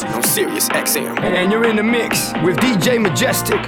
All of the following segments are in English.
On Sirius XM. And you're in the mix with DJ Majestic.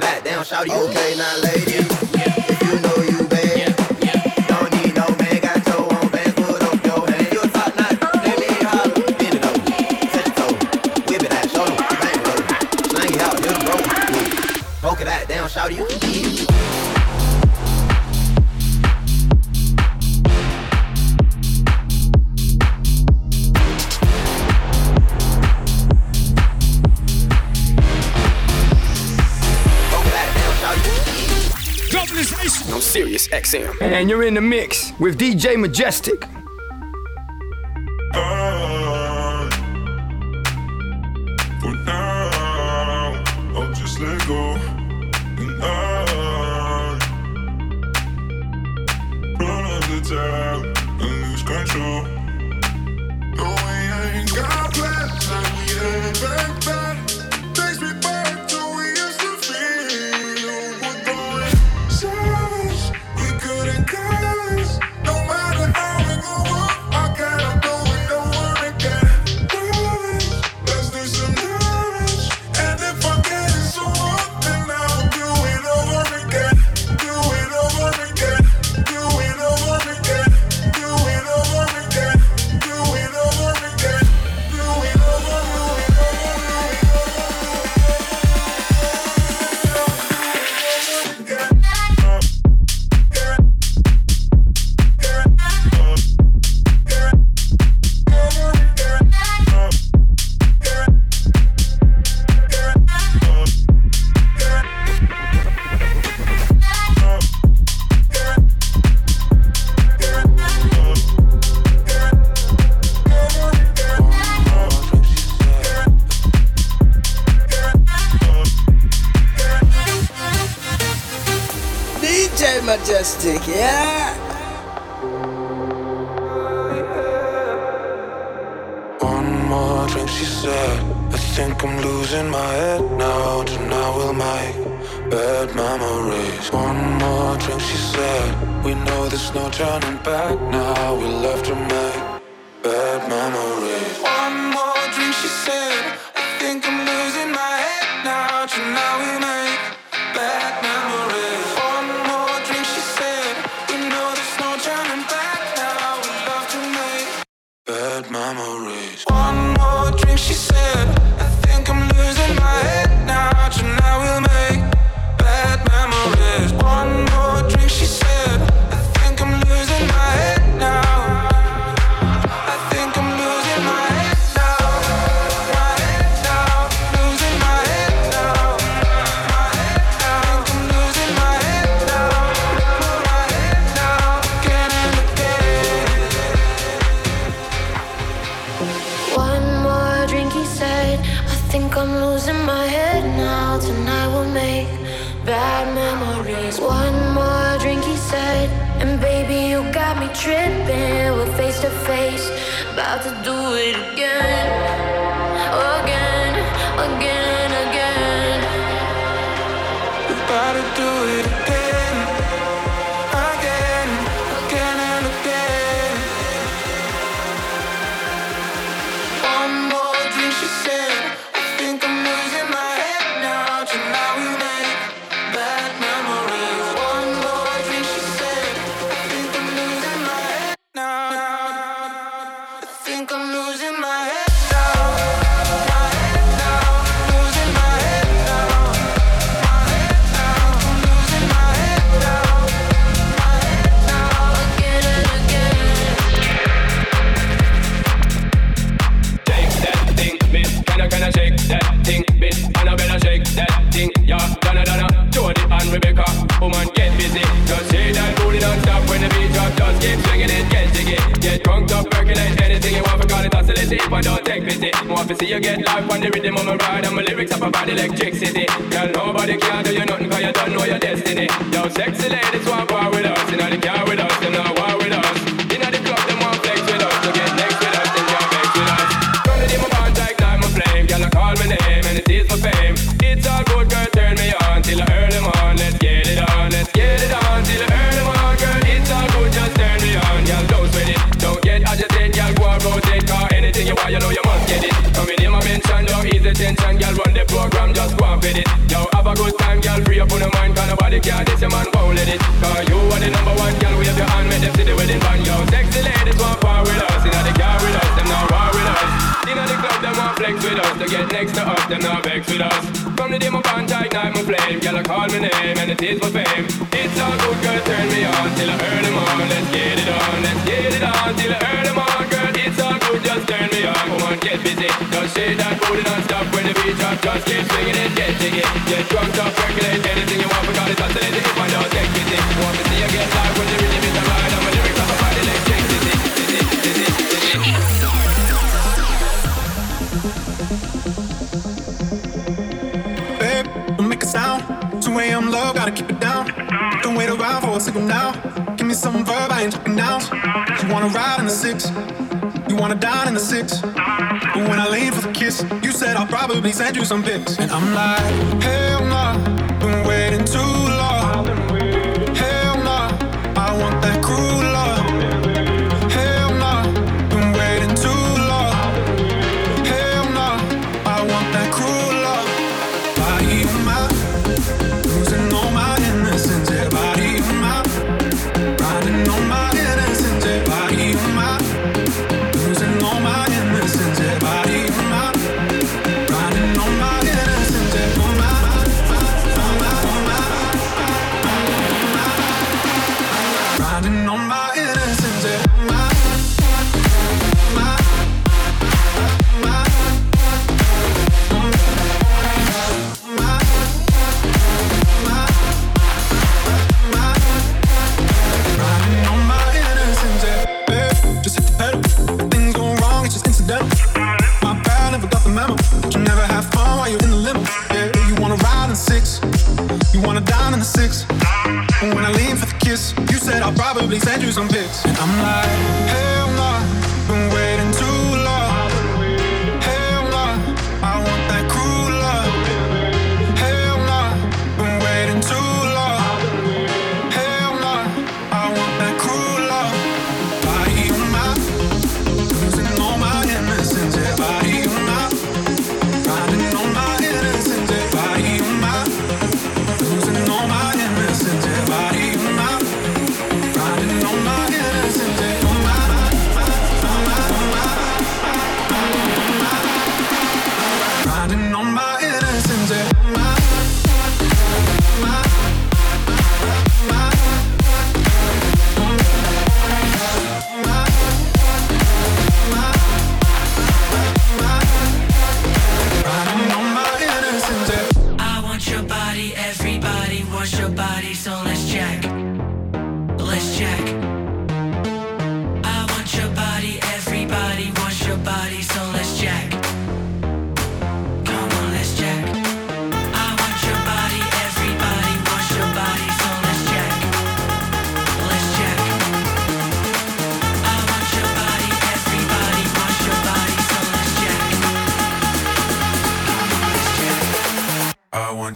knock it out down, shout you okay now, lady. And you're in the mix with DJ Majestic. magic, yeah! got me tripping. We're face to face, about to do it again, again, again, again. About to do it again. Tuberculate anything you want, for forgot it, oscillate it, but don't take pity. More to see you get life on the rhythm of my ride, and my lyrics up about electricity. Girl, nobody can do you nothing, cause you don't know your destiny. Yo, sexy ladies want war with us, you know they care with us, you know war with us. not vex with us. From the day my tight, night my flame, girl I call my name and it is for fame. It's all good, girl, turn me on till I earn them on. Let's get it on, let's get it on till I earn them on, girl. It's all good, just turn me on. Come on, get busy, Don't say that booty non-stop when the beat drop. Just keep swinging it, get it. get drunk, stop, percolate anything. signal now. Give me some verb, I ain't talking now. You wanna ride in the six, you wanna dine in the six. But when I leave with a kiss, you said I'll probably send you some pics. And I'm like, hell nah, been waiting too long. probably send you some pics. And I'm like, hey.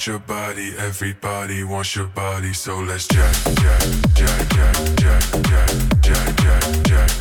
want your body, everybody wants your body, so let's jack, jack, jack, jack, jack, jack, jack, jack, jack.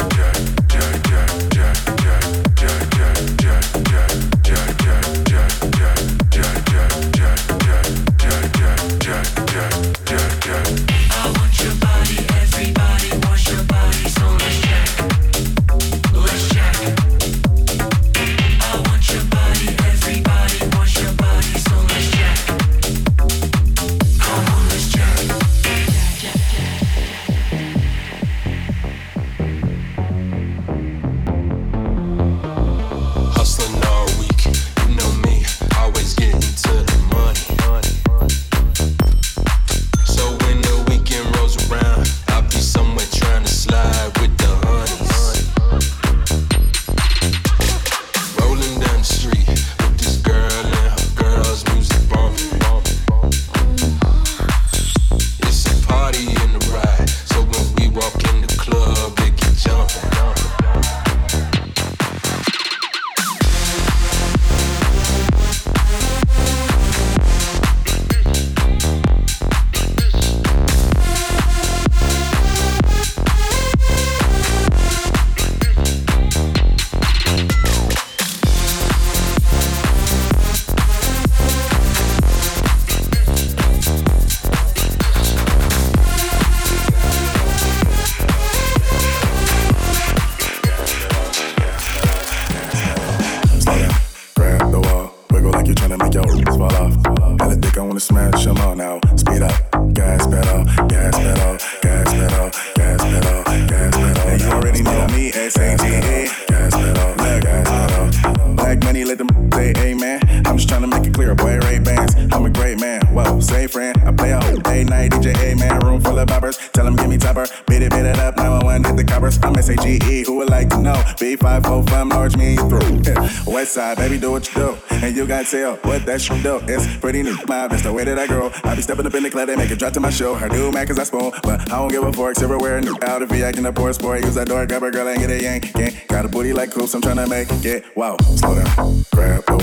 Oh, what that shit though? It's pretty neat. My best the way that I grow. I be stepping up in the club, they make it drop to my show. Her new man, cause I spoon, but I don't give a fork. everywhere. New out if he acting a poor sport. Use that door, grab a girl and get a yank. Can't got a booty like coops. I'm trying to make it. Wow, slow down, grab.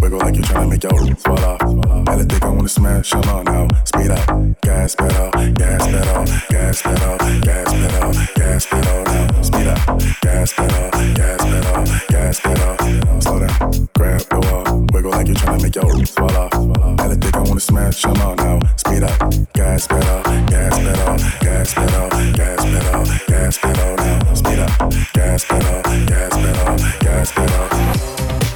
Wiggle like you're trying to make your roof fall off. Hella dick I wanna smash them on now. Speed up, gas pedal, gas pedal, gas pedal, gas pedal, gas pedal now. Speed up, gas pedal, gas pedal, gas pedal. Slow down, grab the wall. Wiggle like you're trying to make your roof fall off. Hella dick I wanna smash them on now. Speed up, gas pedal, gas pedal, gas pedal, gas pedal, gas pedal now. Speed up, gas pedal, gas pedal, gas pedal.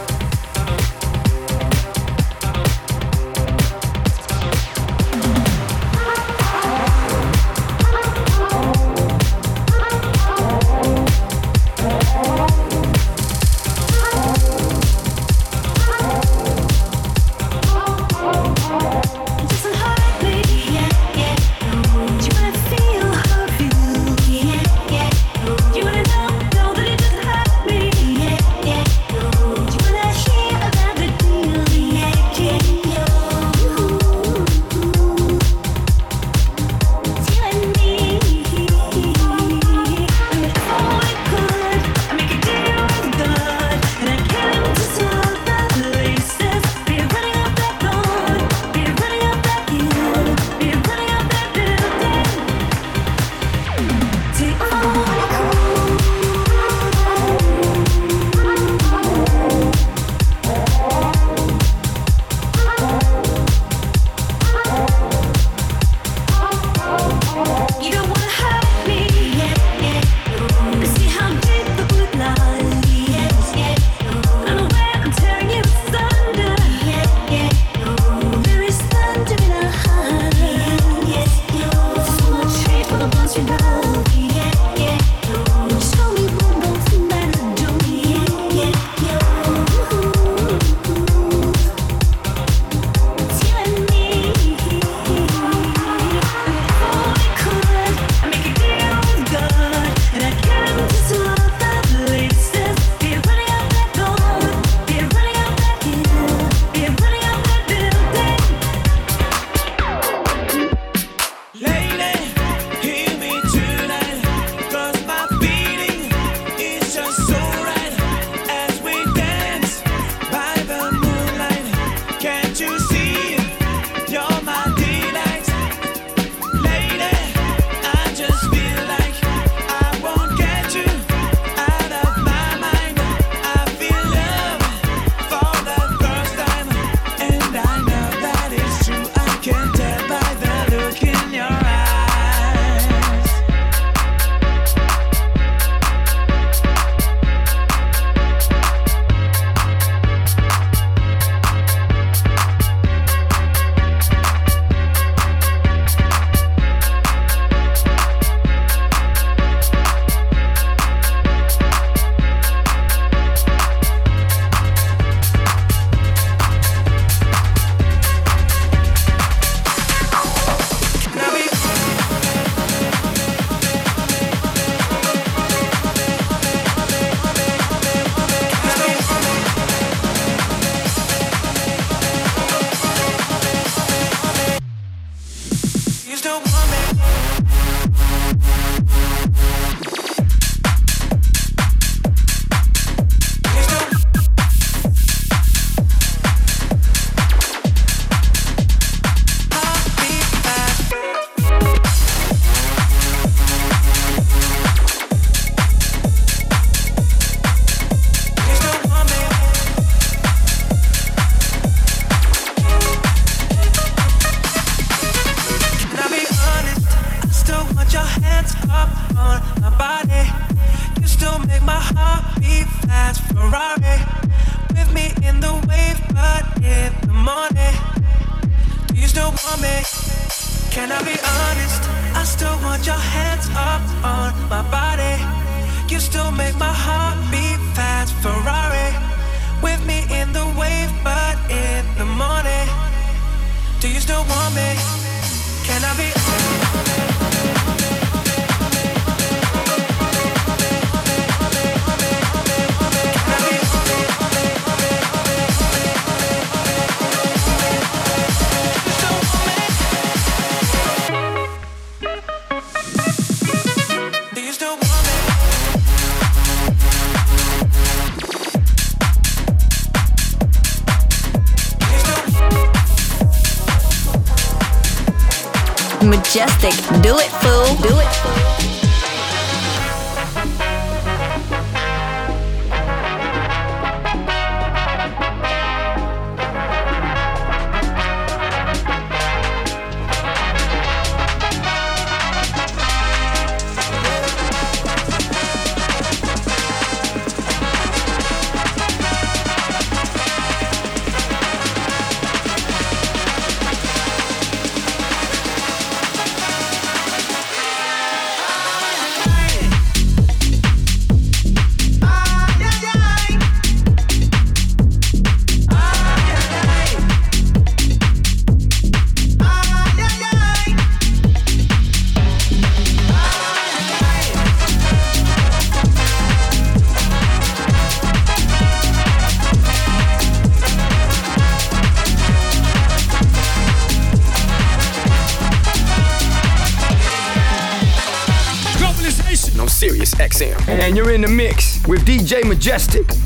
DJ Majestic.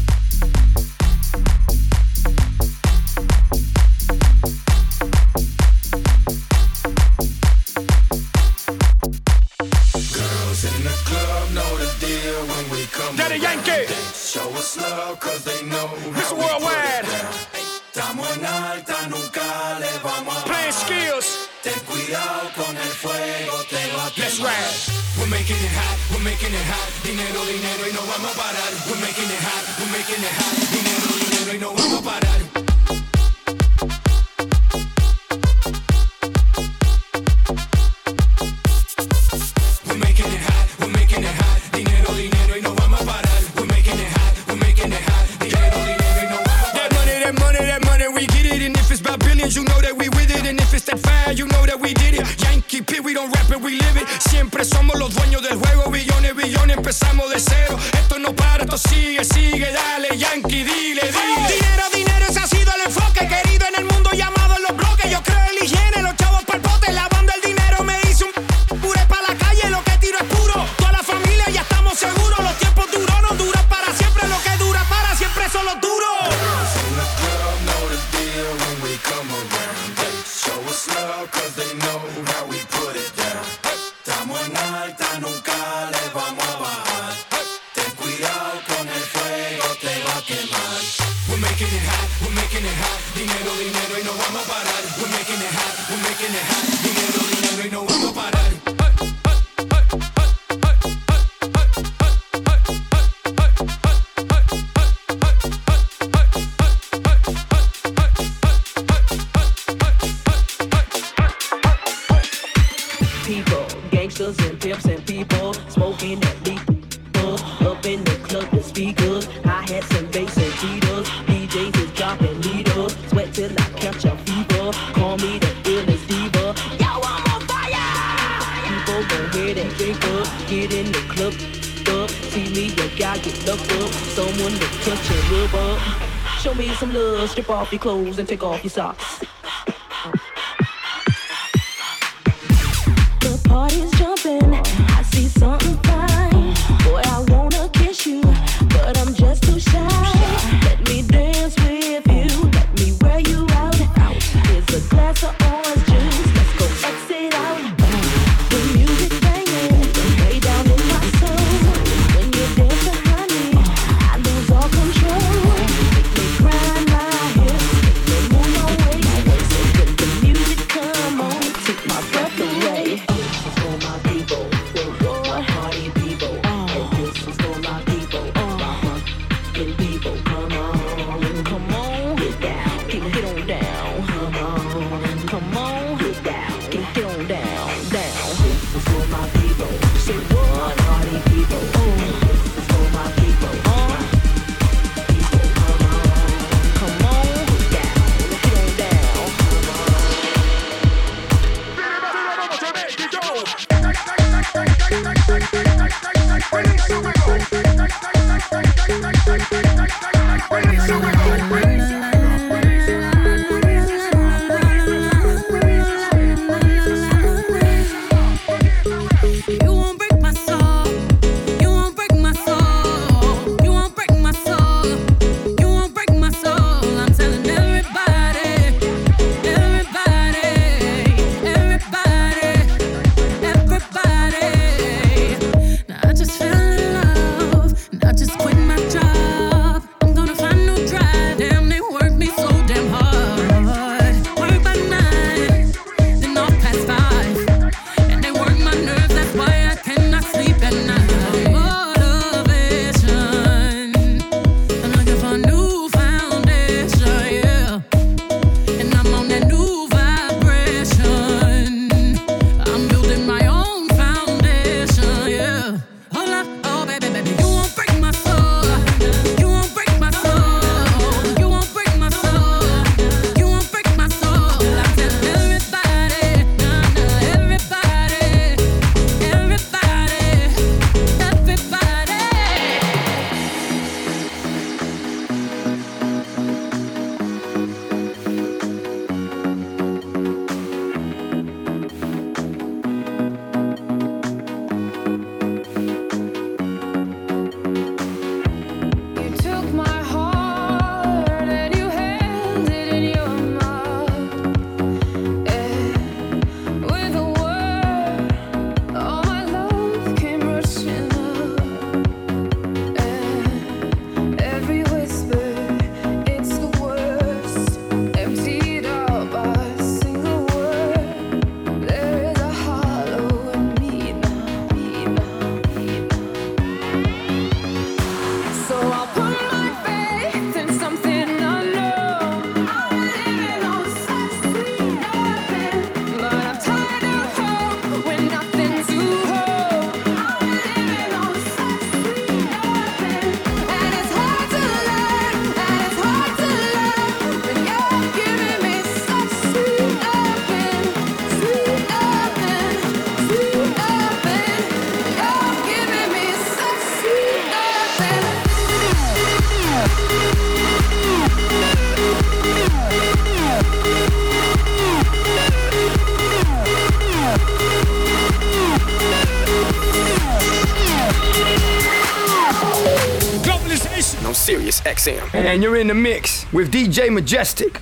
Off your clothes and take off your socks. And you're in the mix with DJ Majestic.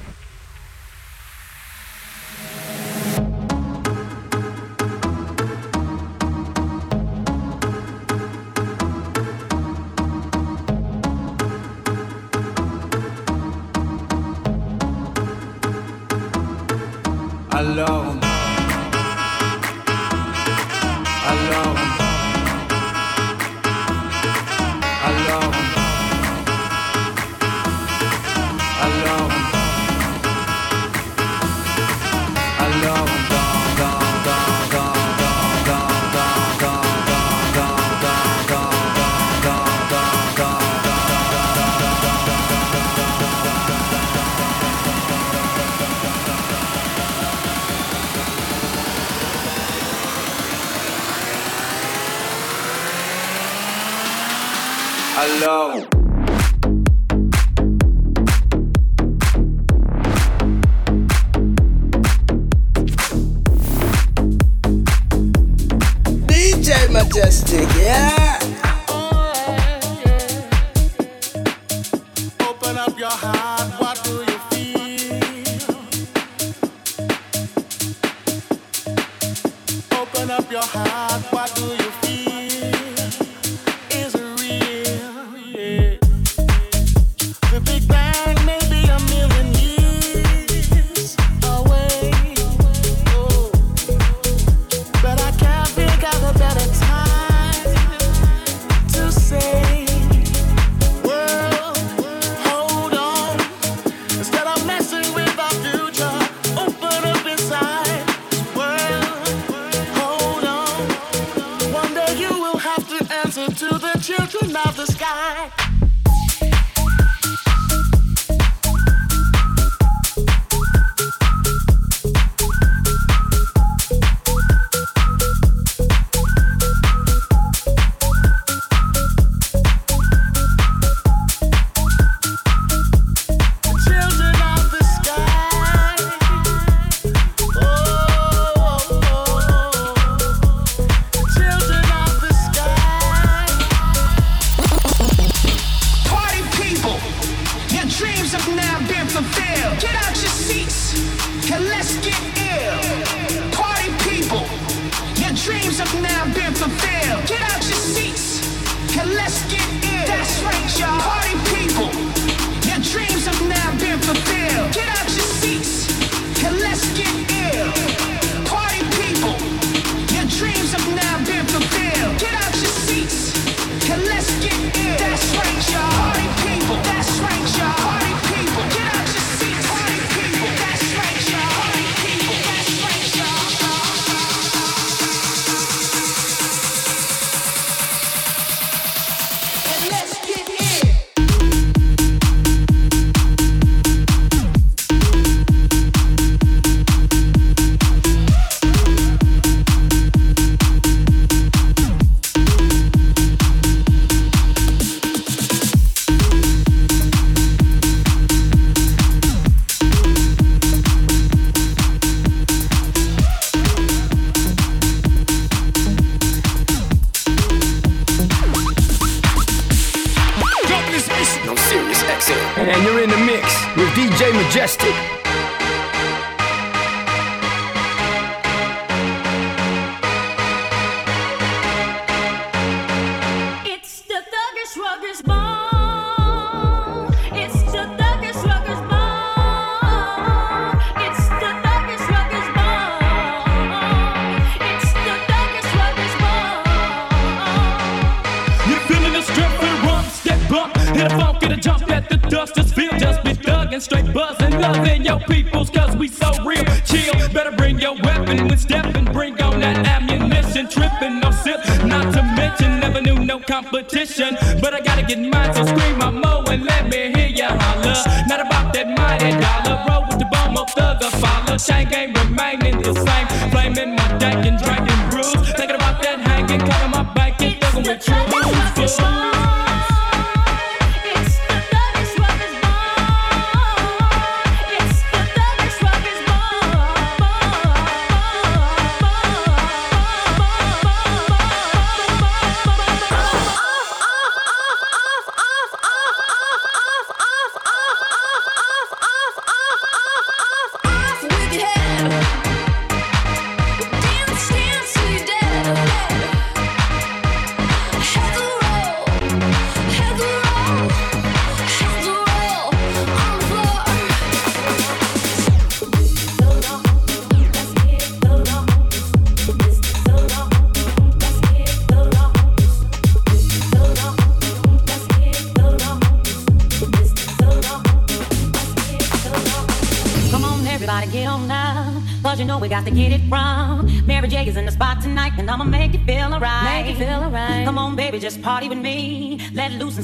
competition. But I gotta get mine, so scream my mo and let me hear ya holler. Not about that mighty dollar. Roll with the bomb of thug or follow. Chain game remaining the same. Flaming my deck and drinking brews. Thinking about that hanging, cutting my bank and thugging with true.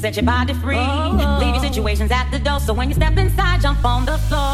Set your body free. Oh. Leave your situations at the door. So when you step inside, jump on the floor.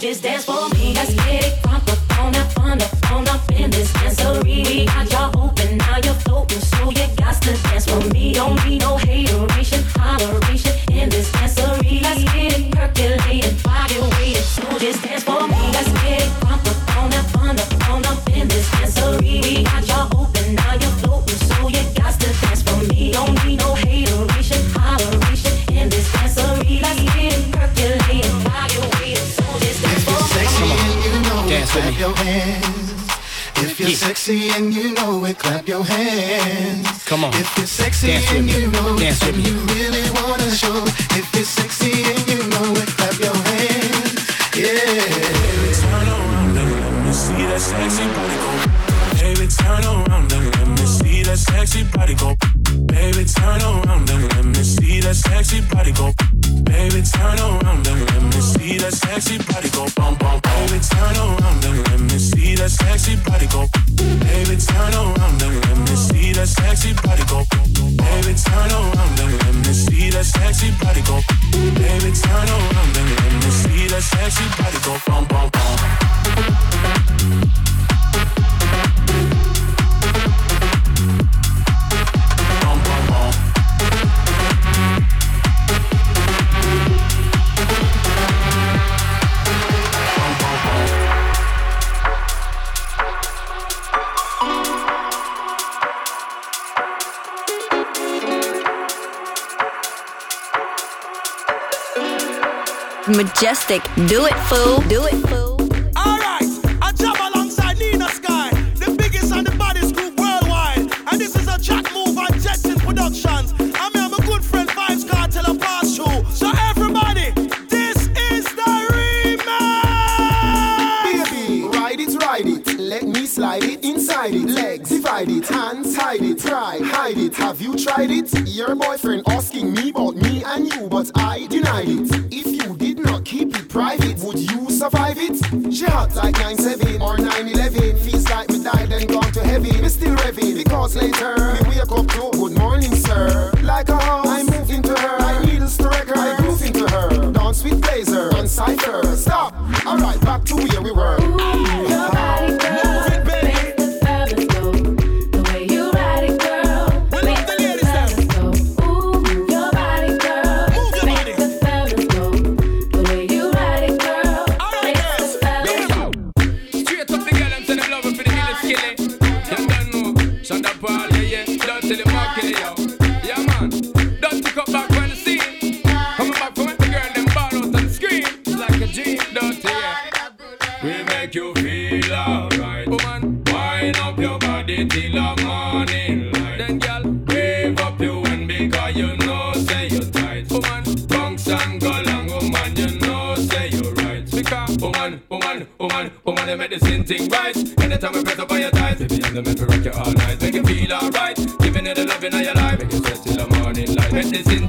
Soldiers dance Dance with me. Majestic, do it, fool. Do it, fool. Alright, I jump alongside Nina Sky, the biggest and the baddest group worldwide. And this is a track move on Jetson Productions. I mean, I'm a good friend, Vibes Cartel and Pass Through. So everybody, this is the remix! Baby, ride it, ride it. Let me slide it inside it. Legs divide it, hands hide it, try hide it. Have you tried it? Your boyfriend asking me about me and you, but I denied it. Private, would you survive it? She hot like 9-7 or 9-11. Feels like we died and gone to heaven. We still revving because later we wake up to good morning, sir. Like a house, I move into her. I needles to record. I groove into her. Dance with blazer on cipher. Stop. Alright, back to where we were.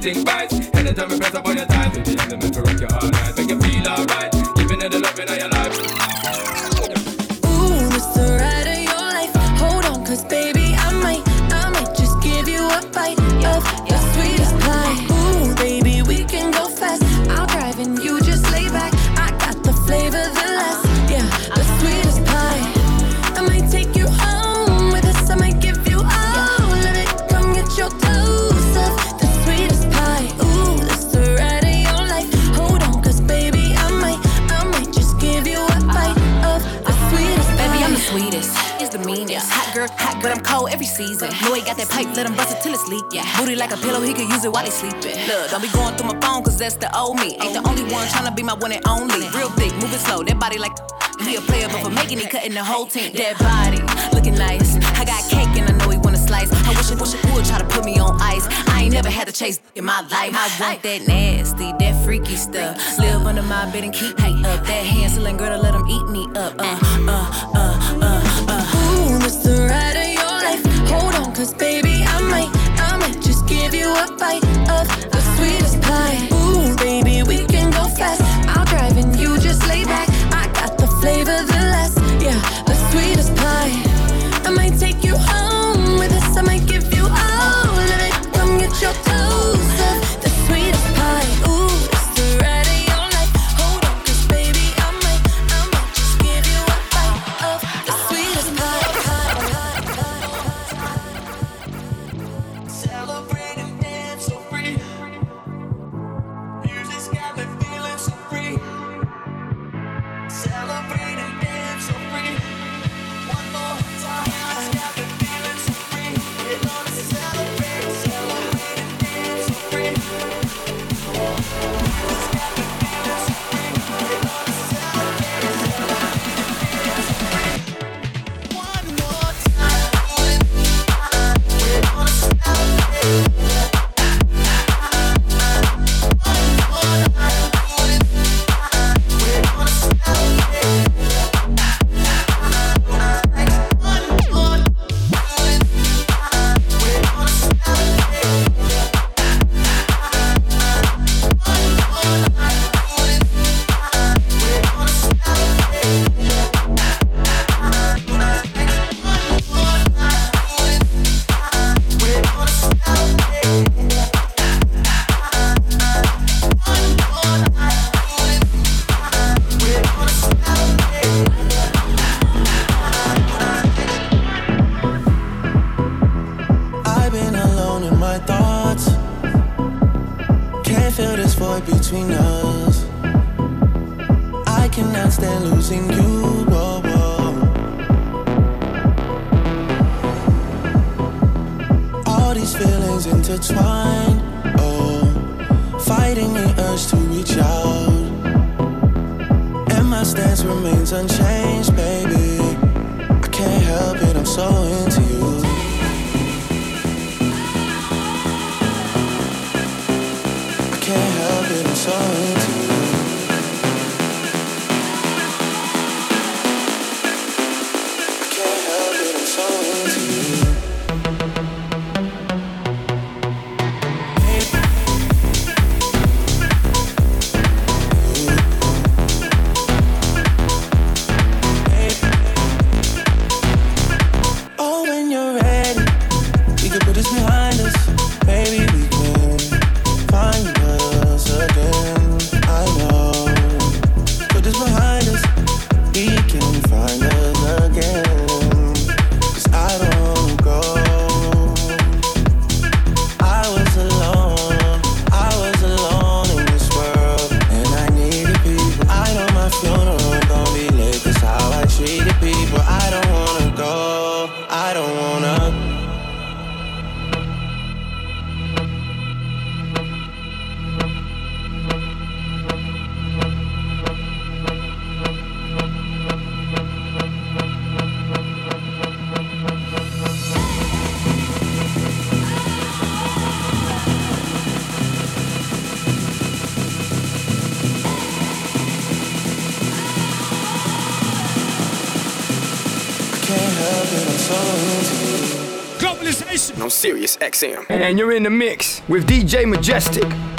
Thing right. Anytime we press up on your thighs, season. Know he got that pipe, let him bust it till it's leak. Yeah. Booty like a pillow, he could use it while he sleeping. Look, don't be going through my phone, cause that's the old me. Ain't the only one tryna be my one and only. Real thick, moving slow, that body like. He a player, but for making it, cutting the whole team. That body, looking nice. I got cake and I know he wanna slice. I wish it, wish it would try to put me on ice. I ain't never had to chase in my life. I want that nasty, that freaky stuff. Live under my bed and keep me up. That Hansel girl to let him eat me up. Uh, uh, uh, uh, uh. Ooh, it's the cause baby, I might, I might just give you a bite of And you're in the mix with DJ Majestic.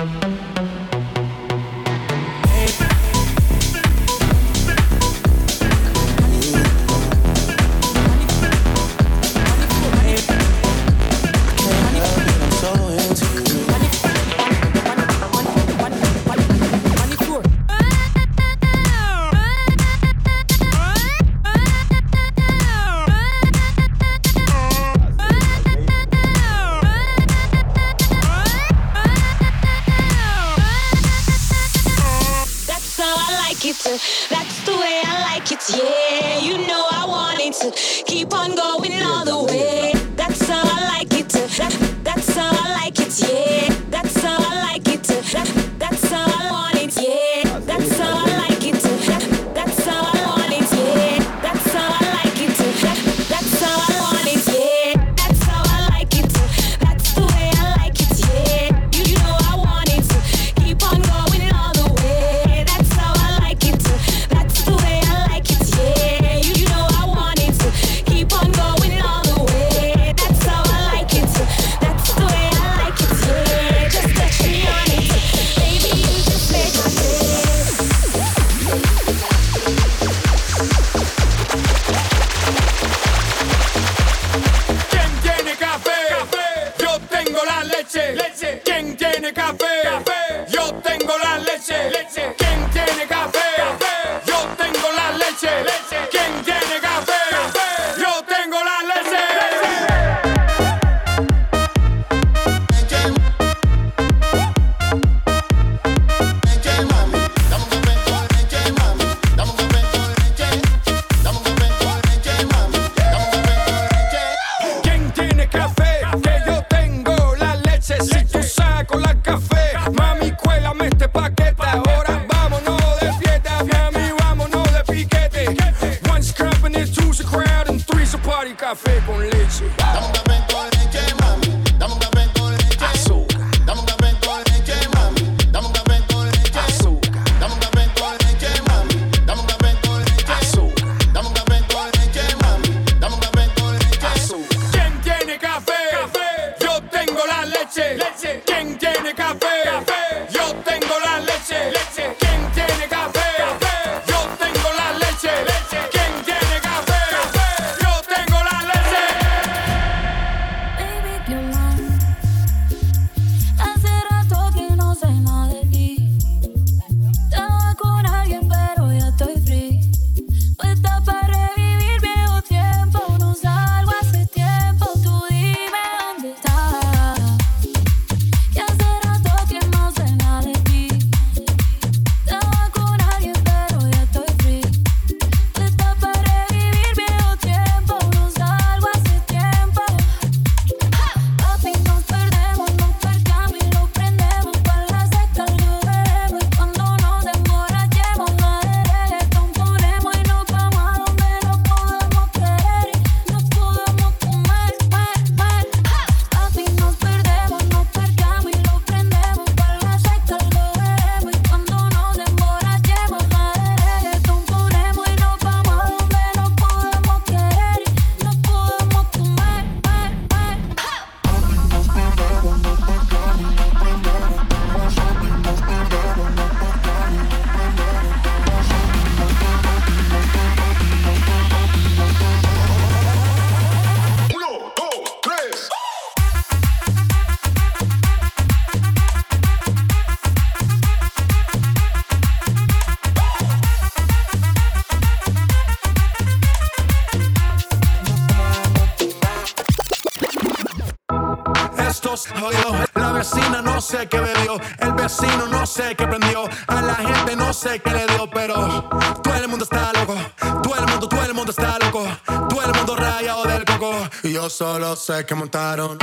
los é que montaron.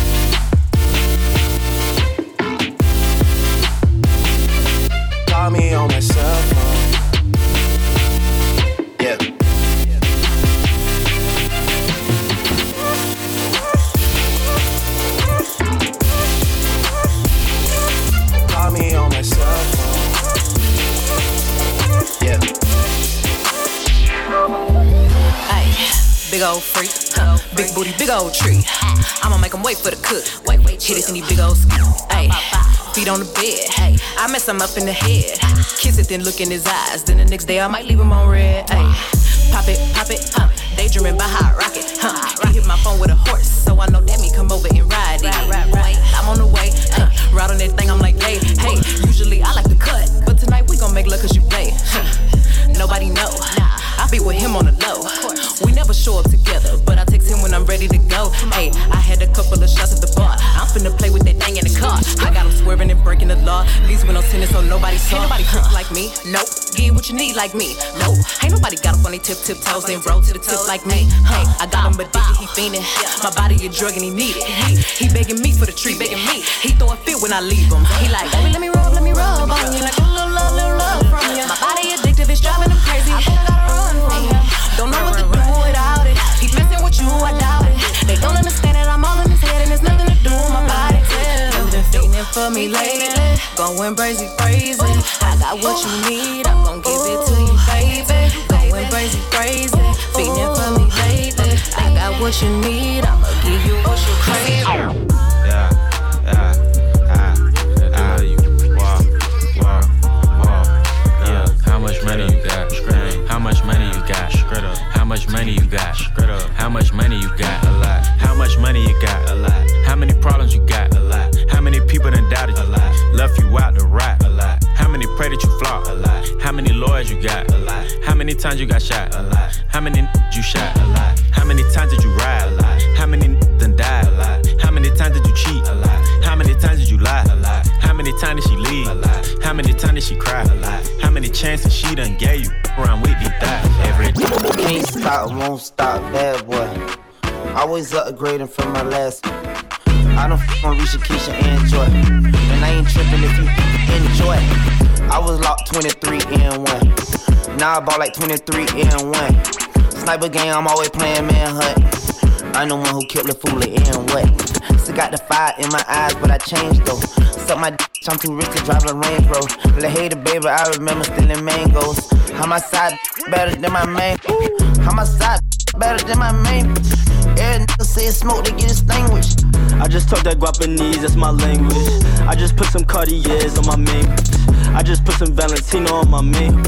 Big old tree. I'ma make him wait for the cook. Wait, wait, hit it in these big old skis. Ayy, feet on the bed. Hey, I mess him up in the head. Kiss it, then look in his eyes. Then the next day I might leave him on red. Ayy, pop it, pop it, huh? Daydreaming by hot rocket, huh? He hit my phone with a horse, so I know that me come over and ride it. Ride, ride, ride. I'm on the way, huh? Ride on that thing, I'm like, hey, hey. Usually I like to cut, but tonight we gon' make love cause you play. Huh? Nobody know. I be with him on the low. We never show up together, but I when I'm ready to go. Hey, I had a couple of shots at the bar. I'm finna play with that thing in the car. I got him swerving and breaking the law. Least when I'm sinning, so nobody saw. Ain't nobody huh. like me. Nope. Get what you need like me. Nope. Ain't nobody got up on they tip tip toes and roll to the tip like me. Hey, I got him addicted, he fiending. My body a drug and he need it. He, he begging me for the treat, begging me. He throw a fit when I leave him. He like, baby, let me rub, let me rub on you like a little love, little love from you. My body addictive, it's driving him crazy. I think I gotta run for me lately, going crazy, crazy. I got what you need, I'm gon' give it to you, baby. Going crazy, crazy, feeling for me lately. I got what you need, I'ma give you what you crave. Yeah, yeah. How much money you got? How much money you got? How much money you got? How much money you got? A lot. How much money you got? A lot. How many problems you got? A lot. How many people done doubted you? A lot. Left you out to rot? A lot. How many that you flop? A lot. How many lawyers you got? A lot. How many times you got shot? A lot. How many you shot? A lot. How many times did you ride? A lot. How many done died? A lot. How many times did you cheat? A lot. How many times did you lie? A lot. How many times did she leave? A lot. How many times did she cry? A lot. How many chances she done gave you? Around with these thighs every Can't stop, won't stop, bad boy. Always upgrading from my last. I don't f on Risha, Keisha, and Joy. And I ain't tripping if you enjoy. I was locked 23 and 1. Now I bought like 23 and 1. Sniper game, I'm always playing manhunt. I'm the one who killed the fool and what? Still got the fire in my eyes, but I changed though. Suck my d, I'm too rich to drive a Range Rover. La hater, baby, I remember stealing mangoes. How my side better than my main? How my side better than my main? Every nigga say smoke, they get extinguished. I just talk that Guapanese, that's my language. I just put some Cartiers on my main. I just put some Valentino on my main.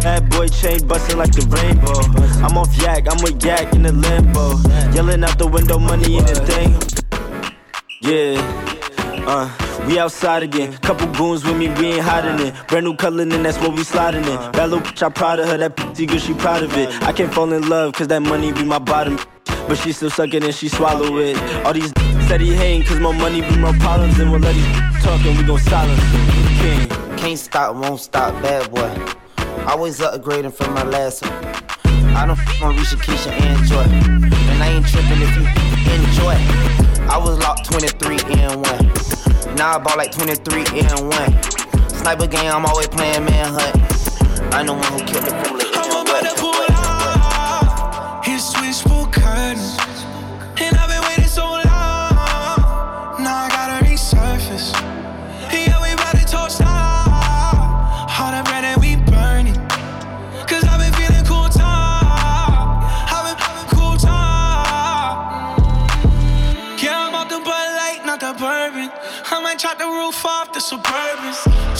Bad boy chain busting like the rainbow. I'm off yak, I'm with yak in the limbo. Yelling out the window, money in the thing. Yeah, uh. We outside again, couple goons with me, we ain't hiding it. Brand new color, and that's what we sliding in. Bad little bitch, I proud of her, that pretty good, she proud of it. I can't fall in love, cause that money be my bottom. But she still suck it and she swallow it. All these said he hating, cause my money be my problems. And we'll let these talk and we gon' silence him. King. Can't stop, won't stop, bad boy. Always upgrading from my last one. I don't f on Risha, Keisha, and Joy. And I ain't tripping if you enjoy. I was locked 23 and 1. Now I bought like 23 and 1. Sniper game, I'm always playing manhunt. I'm the one who killed the fool. Roof off the Suburbans.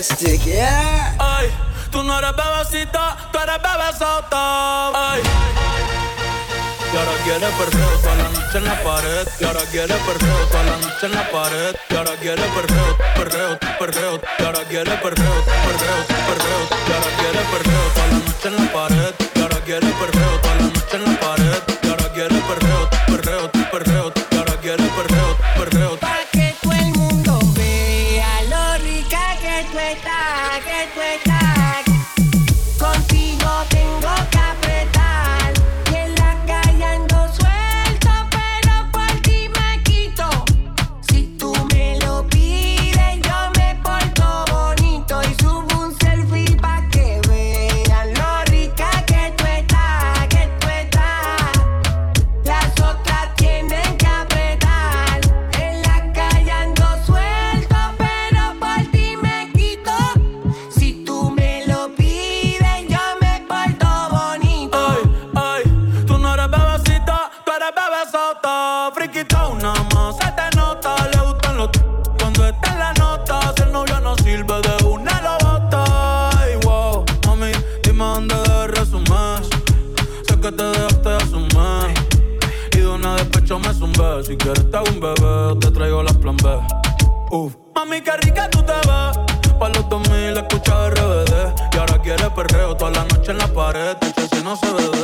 DJ Majestic, yeah. Ay, tú no eres bebecita, tú eres bebesota. Ay. Y ahora quiere perreo toda la noche en la pared. Y ahora quiere perreo toda la noche en la pared. Y ahora quiere perreo, perreo, perreo. Y ahora quiere perreo, perreo, perreo. Y ahora quiere perreo toda la noche en la pared. Y ahora quiere perreo toda la noche en la pared. Y ahora quiere perreo, perreo, perreo. Y ahora quiere perreo. Si quieres te hago un bebé, te traigo las plan B. Uf, mami, qué rica tú te ves. Pa' los 2000 escucha RBD. Y ahora quiere perreo toda la noche en la pared. Tacho, si no se ve.